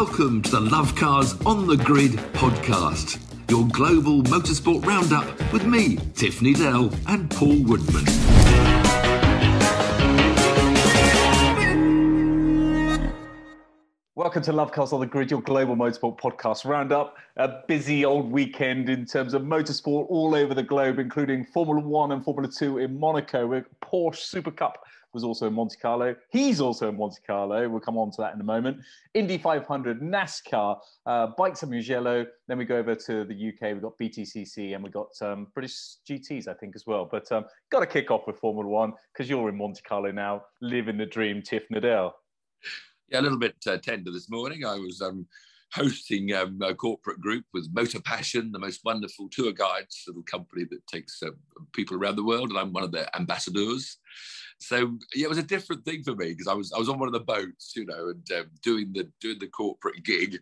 Welcome to the Love Cars on the Grid podcast, your global motorsport roundup with me, Tiff Needell, and Paul Woodman. Welcome to Love Cars on the Grid, your global motorsport podcast roundup. A busy old weekend in terms of motorsport all over the globe, including Formula One and Formula Two in Monaco. With Porsche Super Cup was also in Monte Carlo. He's also in Monte Carlo. We'll come on to that in a moment. Indy 500, NASCAR, uh, Bikes at Mugello. Then we go over to the UK. We've got BTCC and we've got um, British GTs, I think, as well. But um, got to kick off with Formula One because you're in Monte Carlo now, living the dream, Tiff Needell. Yeah, a little bit uh, tender this morning. I was um, hosting um, a corporate group with Motor Passion, the most wonderful tour guides little company that takes uh, people around the world, and I'm one of their ambassadors. So yeah, it was a different thing for me because I was I was on one of the boats, you know, and um, doing the doing the corporate gig,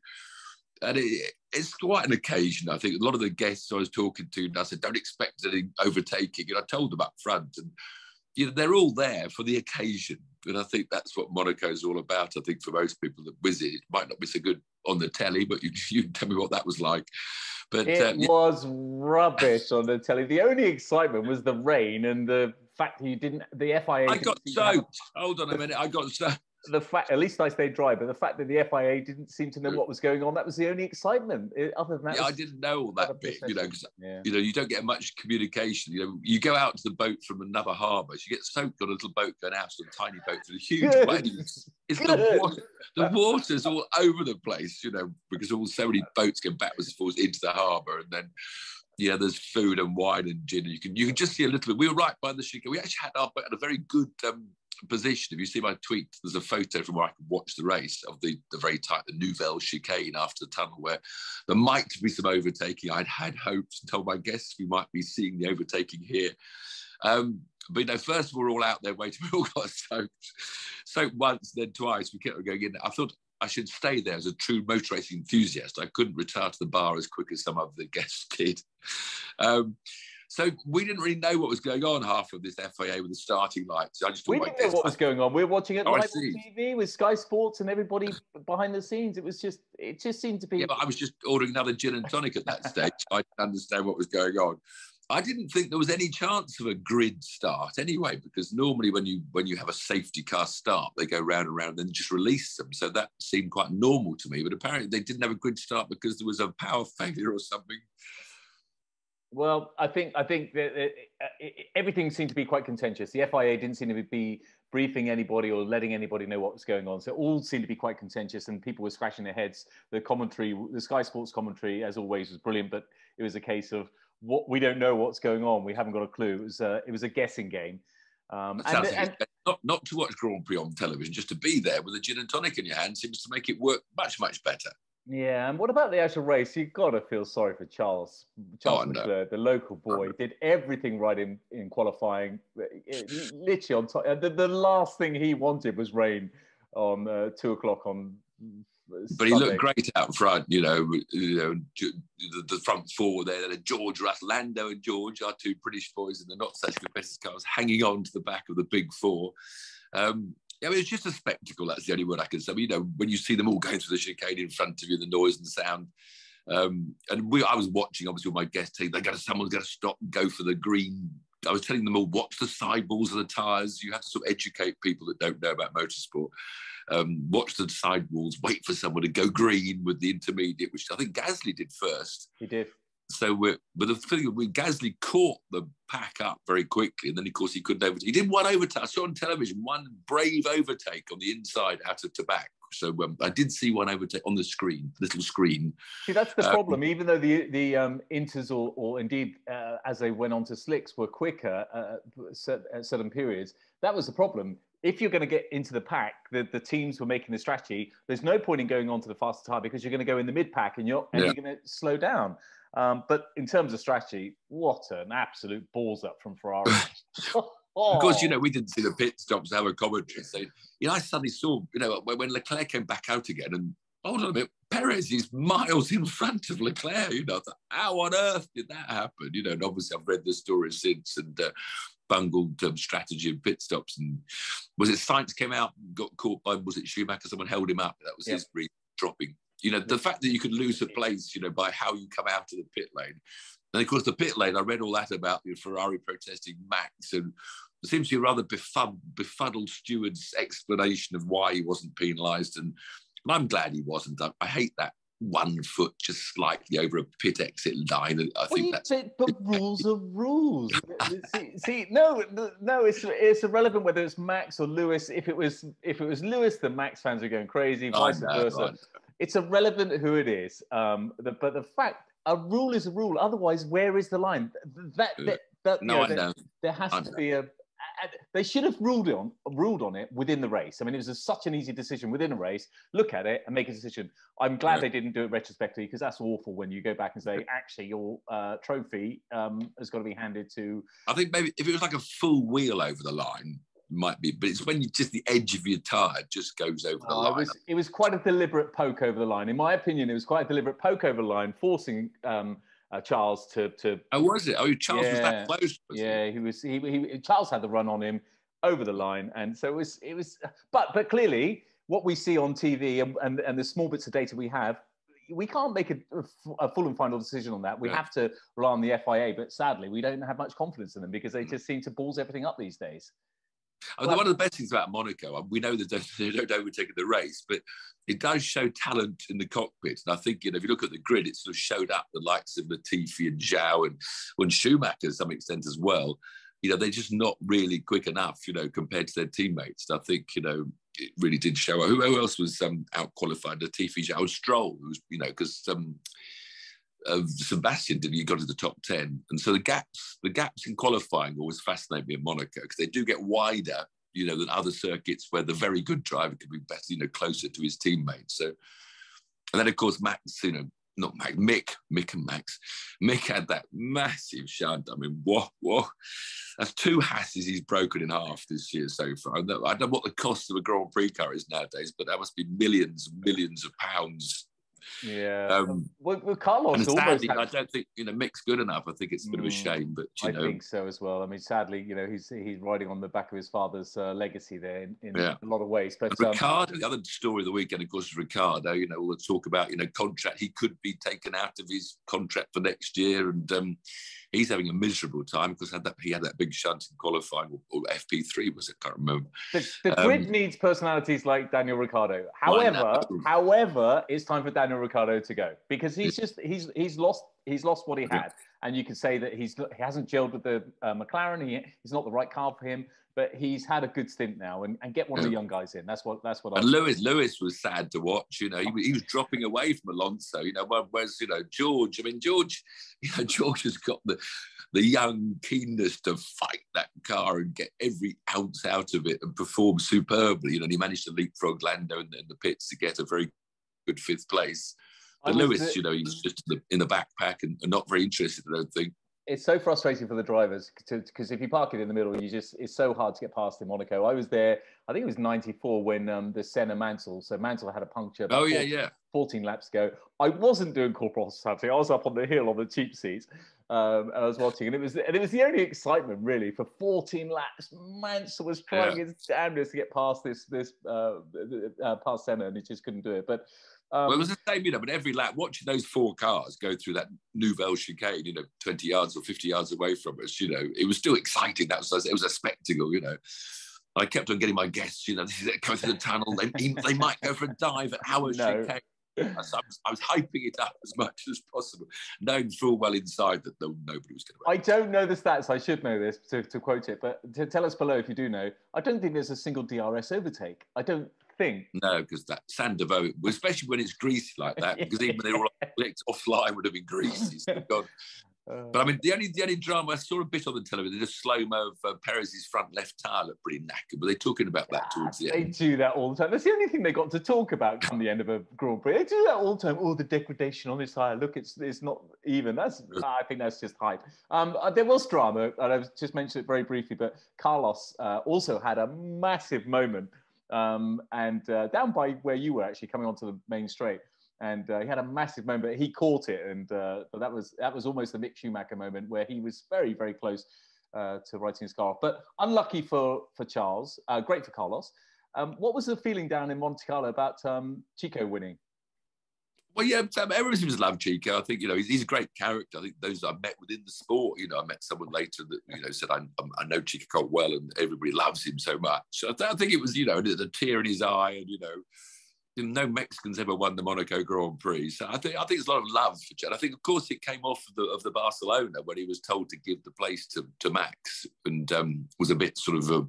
and it, it's quite an occasion. I think a lot of the guests I was talking to, and I said, don't expect any overtaking, and I told them up front, and you know, they're all there for the occasion. And I think that's what Monaco is all about. I think for most people that visit, it might not be so good on the telly, but you, you tell me what that was like. But it um, was rubbish on the telly. The only excitement was the rain and the fact that you didn't. The FIA. I got soaked. Hold on a minute. I got soaked the fact, at least I stayed dry, but the fact that the FIA didn't seem to know what was going on, that was the only excitement. Other than that, yeah, I didn't know all that bit, you know, because yeah. you know you don't get much communication. You know, you go out to the boat from another harbour, so you get soaked on a little boat going out to a tiny boat to the huge waves. It's the water, the water's all over the place, you know, because all so many boats go backwards and forwards into the harbour, and then yeah, there's food and wine and gin. And you can you can just see a little bit. We were right by the Chica. We actually had our boat at a very good um, position. If you see my tweet, there's a photo from where I could watch the race of the, the very tight, the Nouvelle chicane after the tunnel, where there might be some overtaking. I'd had hopes and told my guests we might be seeing the overtaking here. Um, but you know, first we're all out there waiting. We all got soaked, soaked once, then twice. We kept going in. I thought I should stay there as a true motor racing enthusiast. I couldn't retire to the bar as quick as some of the guests did. Um, so we didn't really know what was going on half of this FIA with the starting lights. I just we didn't know what was going on. We were watching it oh, live on TV with Sky Sports and everybody behind the scenes. It was just, it just seemed to be. Yeah, but I was just ordering another gin and tonic at that stage. I didn't understand what was going on. I didn't think there was any chance of a grid start anyway, because normally when you when you have a safety car start, they go round and round and then just release them. So that seemed quite normal to me. But apparently they didn't have a grid start because there was a power failure or something. Well, I think I think that uh, uh, uh, everything seemed to be quite contentious. The FIA didn't seem to be briefing anybody or letting anybody know what was going on. So it all seemed to be quite contentious, and people were scratching their heads. The commentary, the Sky Sports commentary, as always, was brilliant. But it was a case of what we don't know what's going on. We haven't got a clue. It was a, it was a guessing game. Um, and, and, not, not to watch Grand Prix on television, just to be there with a gin and tonic in your hand seems to make it work much, much better. Yeah, and what about the actual race? You've got to feel sorry for Charles. Charles oh, no. the local boy, did everything right in, in qualifying. literally on top. Uh, the, the last thing he wanted was rain on uh, two o'clock on. But he looked great out front, you know. You know, the, the front four there, George Russell, Lando and George, our two British boys in the not such competitive cars, hanging on to the back of the big four. Um, I mean, it's just a spectacle. That's the only word I can say. I mean, you know, when you see them all going through the chicane in front of you, the noise and the sound. Um, and we, I was watching, obviously, with my guest team. They got to, someone's got to stop and go for the green. I was telling them all, watch the sidewalls of the tyres. You have to sort of educate people that don't know about motorsport. Um, watch the sidewalls, wait for someone to go green with the intermediate, which I think Gasly did first. He did so we're, but the thing with Gasly caught the pack up very quickly, and then of course he couldn't overtake. He did one overtake. I saw on television one brave overtake on the inside out of Tabac. So um, I did see one overtake on the screen, little screen. See, that's the um, problem. Even though the the um, inters or, or indeed uh, as they went on to slicks were quicker uh, at certain periods, that was the problem. If you're going to get into the pack, the, the teams were making the strategy. There's no point in going on to the faster tire because you're going to go in the mid pack and you're and yeah. you're going to slow down. Um, but in terms of strategy, what an absolute balls up from Ferrari. oh. Of course, you know, we didn't see the pit stops have a commentary. So, you know, I suddenly saw, you know, when Leclerc came back out again and hold on a minute, Perez is miles in front of Leclerc. You know, how on earth did that happen? You know, and obviously I've read the story since and uh, bungled um, strategy of pit stops. And was it Sainz came out, and got caught by, was it Schumacher? Someone held him up. That was his reason dropping You know, the fact that you could lose a place, you know, by how you come out of the pit lane. And of course, the pit lane, I read all that about the Ferrari protesting Max, and it seems to be a rather befud- befuddled steward's explanation of why he wasn't penalised. And, and, I'm glad he wasn't. I, I, hate that one foot just slightly over a pit exit line. I think well, that's. But, but rules are rules. see, see, no, no, it's it's irrelevant whether it's Max or Lewis. If it was if it was Lewis, the Max fans are going crazy. Vice versa. It's irrelevant who it is. Um, the, but the fact a rule is a rule. Otherwise, where is the line? That, that, that no, know, I know. There has I to know. be a. They should have ruled on ruled on it within the race. I mean, it was a, such an easy decision within a race. Look at it and make a decision. I'm glad yeah. they didn't do it retrospectively because that's awful when you go back and say, actually, your uh, trophy um, has got to be handed to. I think maybe if it was like a full wheel over the line, might be, but it's when you just the edge of your tire just goes over the oh, line. It was, it was, quite a deliberate poke over the line. In my opinion, it was quite a deliberate poke over the line, forcing um, uh, Charles to, to. Oh, was it? Oh, Charles yeah, was that close. yeah, he? he was. He, he, Charles had the run on him over the line, and so it was. It was. But but clearly, what we see on TV and and, and the small bits of data we have. We can't make a, a full and final decision on that. We yeah. have to rely on the FIA, but sadly, we don't have much confidence in them because they just seem to balls everything up these days. Well, one of the best things about Monaco, uh, we know that they don't overtake the race, but it does show talent in the cockpit. And I think, you know, if you look at the grid, it sort of showed up the likes of Latifi and Zhou and, and Schumacher to some extent as well. You know, they're just not really quick enough, you know, compared to their teammates. And I think, you know, it really did show. Who, who else was um, out qualified? Latifi, Zhou, Stroll, who was, you know, because um, of Sebastian did he got to the top 10 and so the gaps the gaps in qualifying always fascinate me in Monaco because they do get wider you know than other circuits where the very good driver could be better you know closer to his teammates. So and then of course Max you know not Max Mick Mick and Max. Mick had that massive shunt. I mean what what that's two Hasses he's broken in half this year so far. I don't, I don't know what the cost of a Grand Prix car is nowadays but that must be millions millions of pounds yeah. Um, well, well, Carlos and sadly, I don't think you know Mick's good enough. I think it's a bit of a mm, shame, but I know. think so as well. I mean, sadly, you know, he's he's riding on the back of his father's uh, legacy there in, in yeah. a lot of ways. But um, the other story of the weekend, of course, is Ricciardo. You know, all the talk about you know contract. He could be taken out of his contract for next year, and um, he's having a miserable time because had that, he had that big shunt in qualifying, or, or FP3 was it? I can't remember. The, the um, grid needs personalities like Daniel Ricciardo. However, however, it's time for Daniel Ricciardo to go because he's just he's he's lost he's lost what he had, and you can say that he's he hasn't gelled with the uh, McLaren. He, he's not the right car for him but he's had a good stint now and, and get one of the young guys in. That's what that's what. And I Lewis Lewis was sad to watch. You know, he, he was dropping away from Alonso. You know, whereas you know George. I mean, George. You know, George has got the the young keenness to fight that car and get every ounce out of it and perform superbly. You know, and he managed to leapfrog Lando in, in the pits to get a very good fifth place. But Lewis, you know, he's just in the, in the backpack and, and, not very interested, I don't think it's so frustrating for the drivers because if you park it in the middle, you just it's so hard to get past in Monaco. I was there, I think it was '94 when um, the Senna Mansell. So Mansell had a puncture. Oh yeah, 14, yeah. 14 laps ago. I wasn't doing corporal hospitality. I was up on the hill on the cheap seats, um, and I was watching, and it was and it was the only excitement really for 14 laps. Mansell was trying yeah. his damnedest to get past this this uh, uh, past Senna, and he just couldn't do it. But um, well, it was the same, you know, but every lap, watching those four cars go through that Nouvelle chicane, you know, 20 yards or 50 yards away from us, you know, it was still exciting. That was, it was a spectacle, you know. I kept on getting my guests, you know, this is it, go through the tunnel. They, they might go for a dive at our no. chicane. I was, I was, hyping it up as much as possible, knowing full well inside that no, nobody was going to. I don't know the stats. I should know this to, to quote it, but to tell us below if you do know. I don't think there's a single DRS overtake. I don't thing. No, because that Sainte Devote, especially when it's greasy like that, because even they were licked offline would have been greasy. So God. Uh, but I mean, the only the only drama I saw a bit on the television, the slow mo of uh, Perez's front left tire looked pretty knackered. But they're talking about that towards the they end. They do that all the time. That's the only thing they got to talk about come the end of a Grand Prix. They do that all the time. Oh, the degradation on this tire. Look, it's it's not even. That's I think that's just hype. Um, uh, there was drama, and I've just mentioned it very briefly. But Carlos uh, also had a massive moment um, and uh, down by where you were actually coming onto the main straight. And uh, he had a massive moment. He caught it, and uh, that was that was almost the Mick Schumacher moment where he was very very close uh, to writing his car off. But unlucky for for Charles, uh, great for Carlos. Um, what was the feeling down in Monte Carlo about um, Checo winning? Well, yeah, um, everyone seems to love Checo. I think you know he's, he's, a great character. I think those I met within the sport. You know, I met someone later that you know said I, I know Checo Colt well, and everybody loves him so much. So I, think it was you know the tear in his eye, and you know no Mexicans ever won the Monaco Grand Prix. So I think I think there's a lot of love for Chad. I think, of course, it came off of the, of the Barcelona when he was told to give the place to, to Max and um, was a bit sort of uh,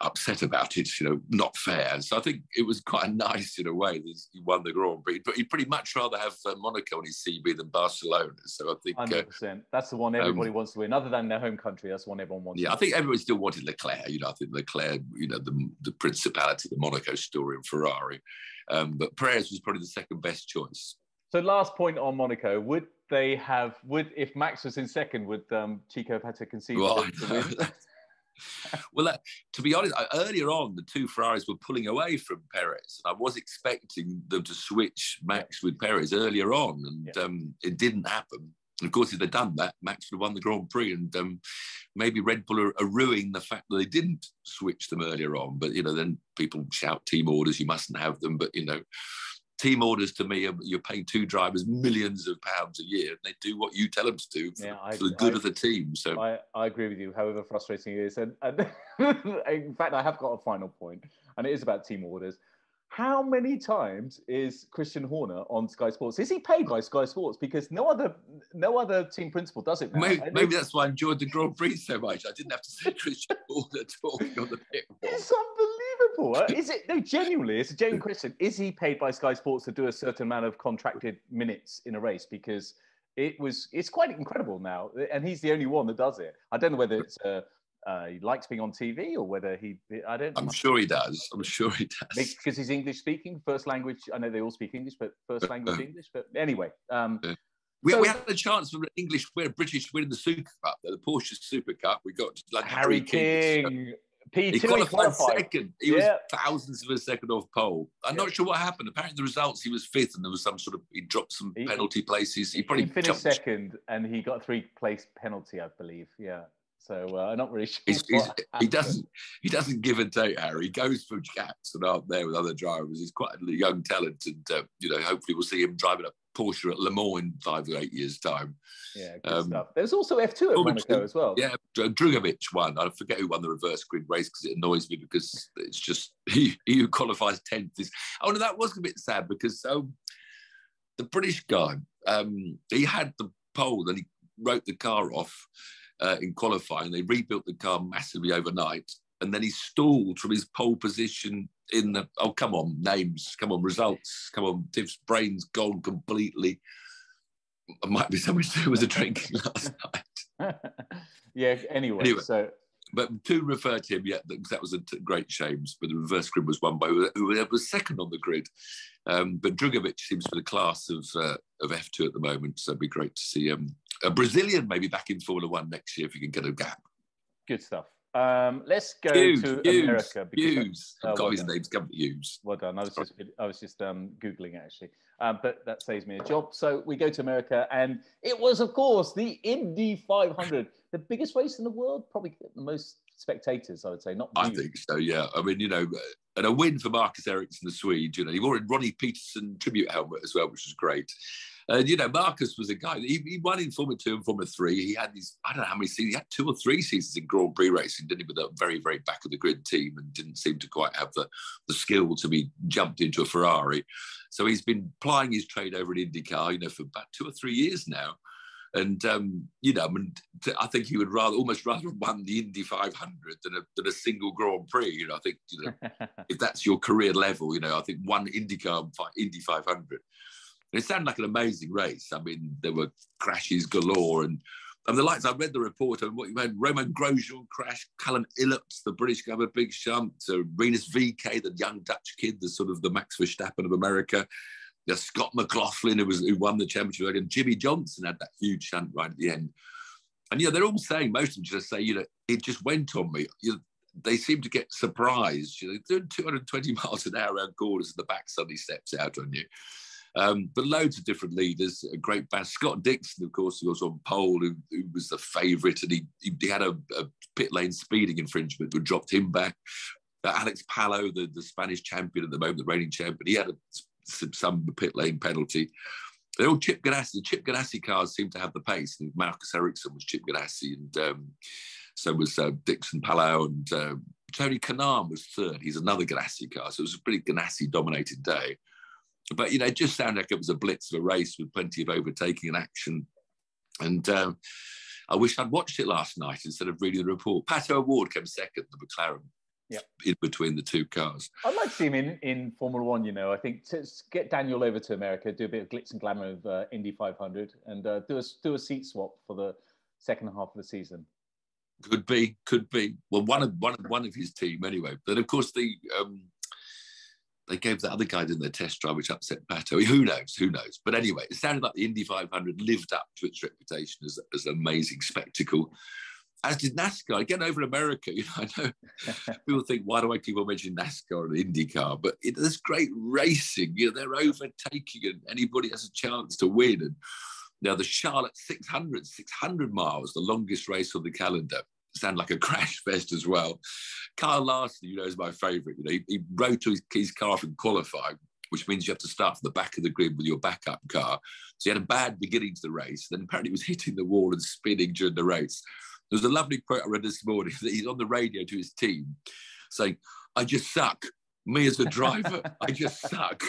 upset about it. You know, not fair. So I think it was quite nice in a way that he won the Grand Prix. But he'd pretty much rather have uh, Monaco on his CV than Barcelona. So I think 100%. Uh, that's the one everybody um, wants to win, other than their home country. That's the one everyone wants. Yeah, I think everybody still wanted Leclerc. You know, I think Leclerc, you know, the the principality, the Monaco story, and Ferrari. Um, but Perez was probably the second best choice. So last point on Monaco, would they have would if Max was in second, would um, Checo have had to concede? Well, well uh, to be honest, I, earlier on the two Ferraris were pulling away from Perez, and I was expecting them to switch Max with Perez earlier on, and yeah. um, it didn't happen. And of course, if they'd done that, Max would have won the Grand Prix. And um, maybe Red Bull are, are, ruining the fact that they didn't switch them earlier on. But, you know, then people shout team orders, you mustn't have them. But, you know, team orders to me, you're paying two drivers millions of pounds a year. And they do what you tell them to do for, yeah, I, for the good I, of the team. So I, I agree with you, however frustrating it is. And, and in fact, I have got a final point, and it is about team orders. How many times is Christian Horner on Sky Sports? Is he paid by Sky Sports? Because no other no other team principal does it. Now. Maybe, maybe that's why I enjoyed the Grand Prix so much. I didn't have to see Christian Horner talking on the pit wall. It's unbelievable. Uh, is it no genuinely? It's a genuine question. Is he paid by Sky Sports to do a certain amount of contracted minutes in a race? Because it was it's quite incredible now, and he's the only one that does it. I don't know whether it's a uh, he likes being on TV or whether he, I don't. I'm sure he does. I'm sure he does because he's English speaking, first language. I know they all speak English, but first language English. But anyway, um, yeah. we, so, we, had a chance for English, we're British winning the Super Cup, the Porsche Super Cup. We got like Harry King. P2 he qualified, he qualified. second. He yeah. was thousands of a second off pole. I'm yeah. not sure what happened. Apparently, the results he was fifth, and there was some sort of he dropped some he, penalty places. He probably he finished jumped. second, and he got a three place penalty, I believe. Yeah. So uh, I'm not really sure. He's, he's, he doesn't he doesn't give and take, Harry. He goes for gaps and aren't there with other drivers. He's quite a young talent, and uh, you know, hopefully we'll see him driving a Porsche at Le Mans in five or eight years' time. Yeah, good um, stuff. There's also F2 at Monaco as well. Yeah, Drugovich won. I forget who won the reverse grid race because it annoys me because it's just he, he who qualifies tenth is. Oh no, that was a bit sad because um, the British guy um, he had the pole and he wrote the car off uh, in qualifying. They rebuilt the car massively overnight, and then he stalled from his pole position in the. Oh, come on, names, come on, results, come on. Tiff's brain's gone completely. It might be something to do with the drinking last night. yeah. Anyway, anyway, so but to refer to him, yeah, that, that was a t- great shame. But the reverse grid was won by who was second on the grid. Um, but Drugovich seems for the class of uh, of F2 at the moment, so it'd be great to see um, a Brazilian maybe back in Formula One next year if you can get a gap. Good stuff. Um, let's go Hughes, to Hughes, America. Hughes. I've got well his done. name's come Hughes. Well done. I was just I was just um, googling actually, um, but that saves me a job. So we go to America, and it was of course the Indy 500, the biggest race in the world, probably the most spectators. I would say not. I think so. Yeah. I mean, you know, and a win for Marcus Ericsson, the Swede. You know, he wore a Ronnie Peterson tribute helmet as well, which was great. And you know, Marcus was a guy. He, he won in Formula Two and Formula Three. He had these. I don't know how many seasons. He had two or three seasons in Grand Prix racing, didn't he? With a very, very back of the grid team, and didn't seem to quite have the the skill to be jumped into a Ferrari. So he's been plying his trade over in IndyCar, you know, for about two or three years now. And um, you know, I think he would rather almost rather have won the Indy 500 than a, than a single Grand Prix. You know, I think you know if that's your career level, you know, I think one IndyCar Indy 500 it sounded like an amazing race. I mean, there were crashes galore and and the lights. I read the report and what you had Romain Grosjean crash, Callum Ilott, the British guy with a big shunt, so Rinus VeeKay, the young Dutch kid, the sort of the Max Verstappen of America. Scott McLaughlin, who was who won the championship, and Jimmie Johnson had that huge shunt right at the end. And you know, they're all saying, most of them just say, you know, it just went on me. You know, they seem to get surprised. You know, doing 220 miles an hour around corners, and the back suddenly steps out on you. Um, but loads of different leaders, a great band. Scott Dixon, of course, who was on pole, who, who was the favourite, and he, he, had a, a, pit lane speeding infringement, who dropped him back. Uh, Alex Palou, the, the Spanish champion at the moment, the reigning champion, he had a some, some pit lane penalty. They're all Chip Ganassi. The Chip Ganassi cars seem to have the pace. And Marcus Ericsson was Chip Ganassi, and um, so was uh, Dixon Palou, and uh, Tony Kanaan was third. He's another Ganassi car. So it was a pretty Ganassi dominated day. But, you know, it just sounded like it was a blitz of a race with plenty of overtaking and action. And um, I wish I'd watched it last night instead of reading the report. Pato O'Ward came second, the McLaren. Yep. in between the two cars. I'd like to see him in, in Formula One, you know. I think to get Daniel over to America, do a bit of glitz and glamour of uh, Indy 500 and uh, do, a, do a seat swap for the second half of the season. Could be, could be. Well, one of one of one of his team anyway. But of course, the um, they gave the other guy in their test drive, which upset Pato. Who knows? Who knows? But anyway, it sounded like the Indy 500 lived up to its reputation as, as an amazing spectacle. As did NASCAR. Again, over in America, you know, I know people think, why do I keep on mentioning NASCAR and IndyCar? But it, there's great racing. You know, they're overtaking, and anybody has a chance to win. And now the Charlotte 600, 600 miles, the longest race on the calendar sound like a crash fest as well. Kyle Larson, you know, is my favourite. You know, he, he rode to his, his car from qualifying, which means you have to start from the back of the grid with your backup car. So he had a bad beginning to the race. Then apparently he was hitting the wall and spinning during the race. There was a lovely quote I read this morning that he's on the radio to his team saying, I just suck. Me as a driver, I just suck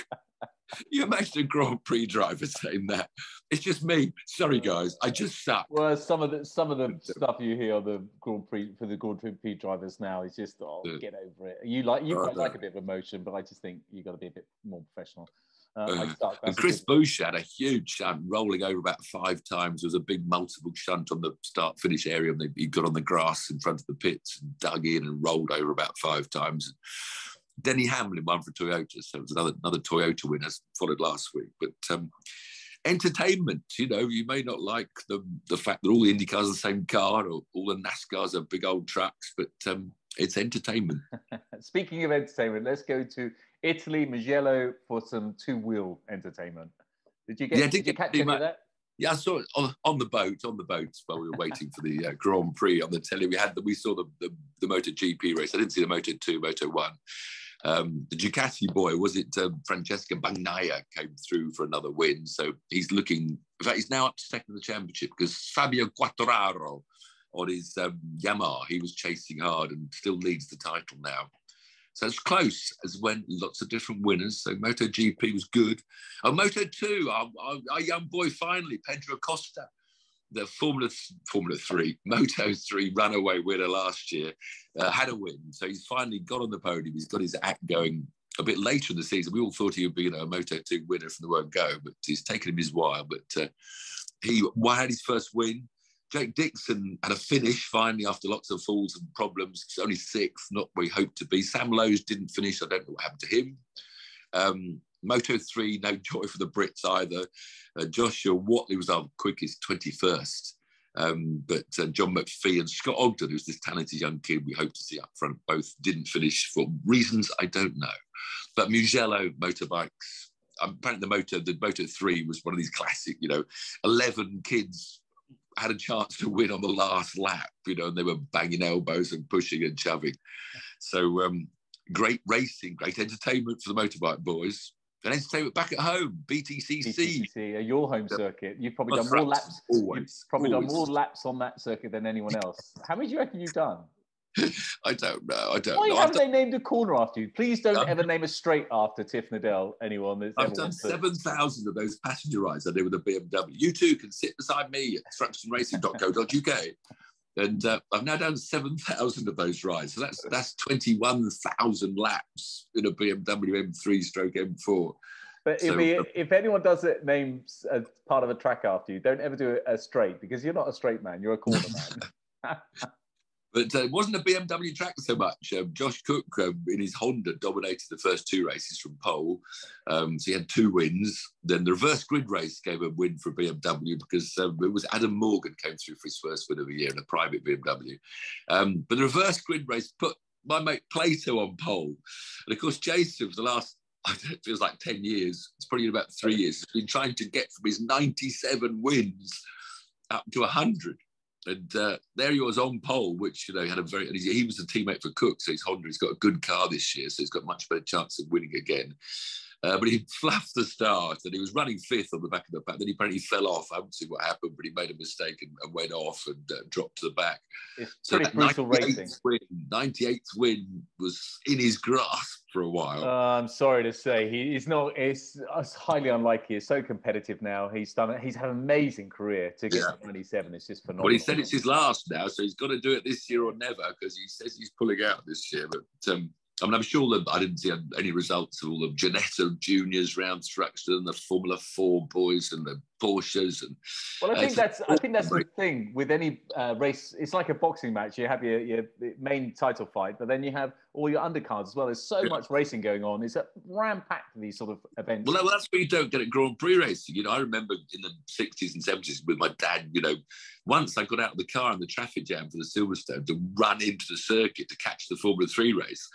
you imagine a Grand Prix driver saying that? It's just me. Sorry, guys, I just suck. Well, some of the some of the stuff you hear on the Grand Prix for the Grand Prix drivers now is just oh, get over it. You like you oh, quite no. like a bit of emotion, but I just think you have got to be a bit more professional. Uh, uh, and Chris Buescher had a huge shunt, rolling over about five times. There was a big multiple shunt on the start finish area, and he got on the grass in front of the pits and dug in and rolled over about five times. Denny Hamlin won for Toyota, so it was another another Toyota winner followed last week. But um, entertainment, you know, you may not like the the fact that all the Indy cars are the same car or all the NASCARs are big old trucks, but um, it's entertainment. Speaking of entertainment, let's go to Italy, Mugello for some two wheel entertainment. Did you get? Yeah, did, did you catch any of that? Yeah, I saw it on, on, the boat, on the boat while we were waiting for the uh, Grand Prix on the telly. We had the, we saw the, the, the Moto GP race. I didn't see the Moto 2, Moto 1 um, the Ducati boy, was it um, Francesco Bagnaia came through for another win. So he's looking, in fact, he's now up to second in the championship because Fabio Quartararo on his um, Yamaha, he was chasing hard and still leads the title now. So it's close as when lots of different winners. So MotoGP was good. Oh, Moto 2, our, our, our young boy finally, Pedro Acosta, the Formula Formula Three, Moto Three runaway winner last year, uh, had a win. So he's finally got on the podium. He's got his act going a bit later in the season. We all thought he would be you know, a Moto Two winner from the word go, but it's taken him his while. But uh, he had his first win. Jake Dixon had a finish finally after lots of falls and problems. He's only sixth, not where he hoped to be. Sam Lowes didn't finish. I don't know what happened to him. Um, Moto 3, no joy for the Brits either. Uh, Joshua Whatley was our quickest 21st. Um, but uh, John McPhee and Scott Ogden, who's this talented young kid we hope to see up front, both didn't finish for reasons I don't know. But Mugello motorbikes, um, apparently the Moto, the Moto 3 was one of these classic, you know, 11 kids had a chance to win on the last lap, you know, and they were banging elbows and pushing and shoving. So um, great racing, great entertainment for the motorbike boys and entertainment back at home, BTCC. BTCC, uh, your home circuit. You've probably done more laps. Always, you've probably always. done more laps on that circuit than anyone else. How many do you reckon you've done? I don't know. I don't Why know. haven't done... they named a corner after you? Please don't ever name a straight after Tiff Needell, anyone that's I've done 7,000 of those passenger rides I did with a BMW. You too can sit beside me at thruxtonracing.co.uk and uh, I've now done seven thousand of those rides. So that's that's twenty one thousand laps in a BMW M3 Stroke M4. But so, if, uh, if anyone does it names as part of a track after you, don't ever do it as straight because you're not a straight man. You're a corner man. But uh, it wasn't a BMW track so much. Um, Josh Cook um, in his Honda dominated the first two races from pole. Um, so he had two wins. Then the reverse grid race gave a win for BMW because um, it was Adam Morgan came through for his first win of the year in a private BMW. Um, but the reverse grid race put my mate Plato on pole. And of course, Jason for the last it feels like 10 years, it's probably about three years, has been trying to get from his 97 wins up to 100. And uh, there he was on pole, which you know had a very. he was a teammate for Cook, so he's Honda. He's got a good car this year, so he's got much better chance of winning again. Uh, but he fluffed the start and he was running fifth on the back of the pack. Then he apparently fell off. I haven't seen what happened, but he made a mistake and, and went off and uh, dropped to the back. It's so pretty brutal racing. Win, 98th win was in his grasp for a while. Uh, I'm sorry to say, he, he's not. It's, it's, highly unlikely. He's so competitive now. He's done it. He's had an amazing career to get yeah. to 27. It's just phenomenal. Well, he said it's his last now, so he's got to do it this year or never because he says he's pulling out this year. But um, I mean, I'm sure that I didn't see any results of all the Ginetta juniors round Thruxton, the Formula Four boys, and the Porsches. And well, I think uh, that's I think that's the thing with any uh, race. It's like a boxing match. You have your, your main title fight, but then you have all your undercards as well. There's so yeah. much racing going on. It's a ram packed these sort of events. Well, that's where you don't get at Grand Prix racing. You know, I remember in the 60s and 70s with my dad. You know, once I got out of the car in the traffic jam for the Silverstone to run into the circuit to catch the Formula Three race.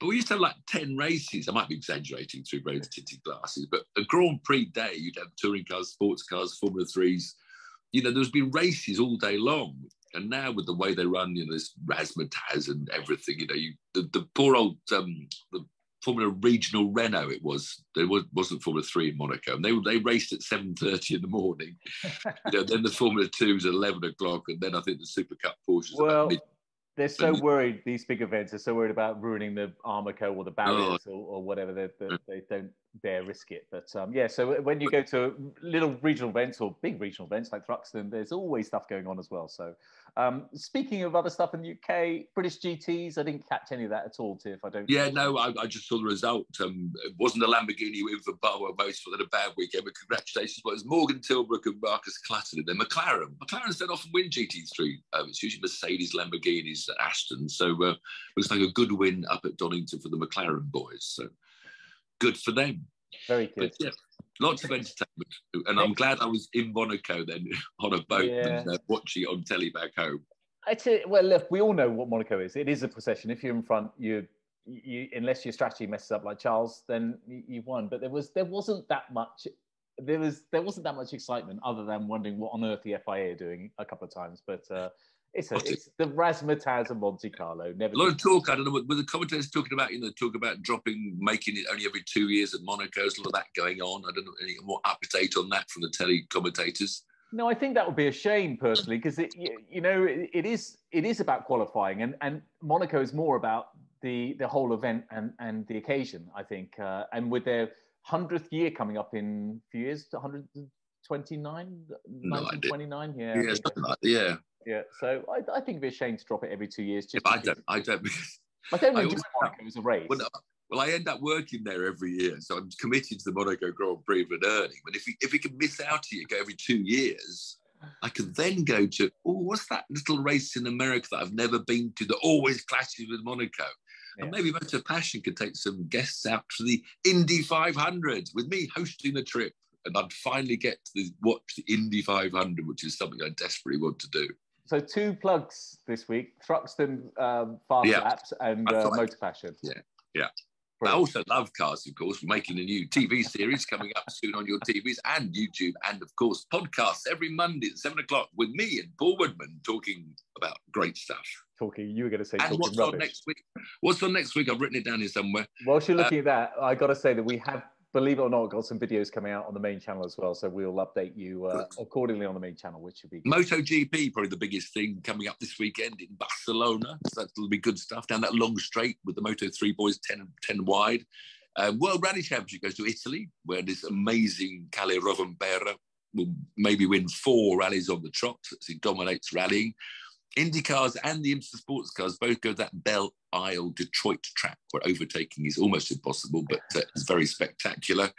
But we used to have like 10 races. I might be exaggerating through rose tinted glasses, but a Grand Prix day, you'd have touring cars, sports cars, Formula Threes. You know, there's been races all day long. And now with the way they run, you know, this razzmatazz and everything, you know, you, the, the poor old um, the Formula Regional Renault it was. There was, wasn't Formula 3 in Monaco. And they, they raced at 7.30 in the morning. you know, then the Formula 2 was at 11 o'clock. And then I think the Super Cup Porsche well, about they're so worried. These big events are so worried about ruining the Armco or the oh. barriers oh. or, or, whatever that they, mm. they, don't dare risk it. But um, yeah, so when you go to little regional events or big regional events like Thruxton, there's always stuff going on as well. So um, speaking of other stuff in the UK, British GTS, I didn't catch any of that at all, Tiff. I don't. Yeah, no, I, I just saw the result. Um, it wasn't a Lamborghini win for Barwell Motorsport in a bad weekend, but congratulations. But it was Morgan Tilbrook and Marcus Clutton and then McLaren. McLaren's don't often win GT3. Um, it's usually Mercedes, Lamborghinis, Aston. So uh, looks like a good win up at Donington for the McLaren boys. So good for them. Very good. But, yeah, lots of entertainment, and I'm glad I was in Monaco then on a boat yeah. and uh, watching it on telly back home. I say, well, look, we all know what Monaco is. It is a procession. If you're in front, you, you unless your strategy messes up like Charles, then you, you won. But there was there wasn't that much. There was there wasn't that much excitement other than wondering what on earth the FIA are doing a couple of times. But uh, it's, a, it's the razzmatazz of Monte Carlo. Never a lot of talk. I don't know. Were the commentators talking about you know talk about dropping, making it only every two years at Monaco? There's a lot of that going on. I don't know any more update on that from the telly commentators. No, I think that would be a shame personally because it you know it, it is it is about qualifying and and Monaco is more about the the whole event and and the occasion. I think uh, and with their hundredth year coming up in a few years, 129, no 1929, yeah, yeah, like, yeah. Yeah, so I, I think it'd be a shame to drop it every two years. Just I don't, I don't. I don't enjoy Monaco as a race. Well, well, I end up working there every year, so I'm committed to the Monaco Grand Prix and earning. But if we if we can miss out here, go every two years, I can then go to oh, what's that little race in America that I've never been to that always clashes with Monaco? Yeah. And maybe Motor Passion could take some guests out to the Indy 500 with me hosting the trip. And I'd finally get to watch the Indy 500, which is something I desperately want to do so two plugs this week: Thruxton um, Fast yeah. Laps and uh, Motor Passion. Yeah, yeah. I also love cars, of course, making a new TV series coming up soon on your TVs and YouTube, and of course, podcasts every Monday at seven o'clock with me and Paul Woodman talking about great stuff. Talking, you were going to say. And what's rubbish. on next week? What's on next week? I've written it down here somewhere. Whilst you're looking uh, at that, I got to say that we have believe it or not, got some videos coming out on the main channel as well. So we'll update you uh, accordingly on the main channel, which should be good. MotoGP, probably the biggest thing coming up this weekend in Barcelona. So that'll be good stuff down that long straight with the Moto 3 boys 10, 10 wide. Uh, World Rally Championship goes to Italy, where this amazing Kalle Rovanperä will maybe win four rallies on the trot as he dominates rallying. Indy cars and the IMSA sports cars both go that Belle Isle Detroit track where overtaking is almost impossible, but uh, it's very spectacular.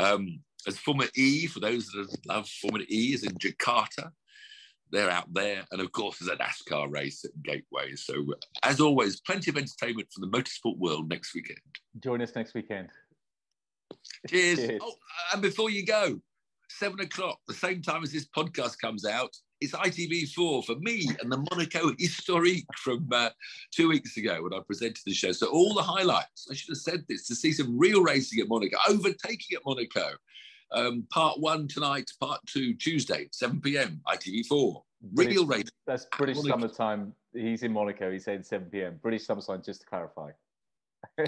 Um, as Formula E, for those that love Formula E, is in Jakarta. They're out there. And of course, there's a NASCAR race at Gateway. So, as always, plenty of entertainment from the motorsport world next weekend. Join us next weekend. Cheers. Cheers. Oh, and before you go, seven o'clock, the same time as this podcast comes out, it's ITV4 for me and the Monaco Historique from uh, two weeks ago when I presented the show. So all the highlights, I should have said this, to see some real racing at Monaco, overtaking at Monaco. Um, part one tonight, part two Tuesday, 7 p.m. ITV4. British, real racing. That's British summertime. He's in Monaco. He's said 7 p.m. British summertime, just to clarify.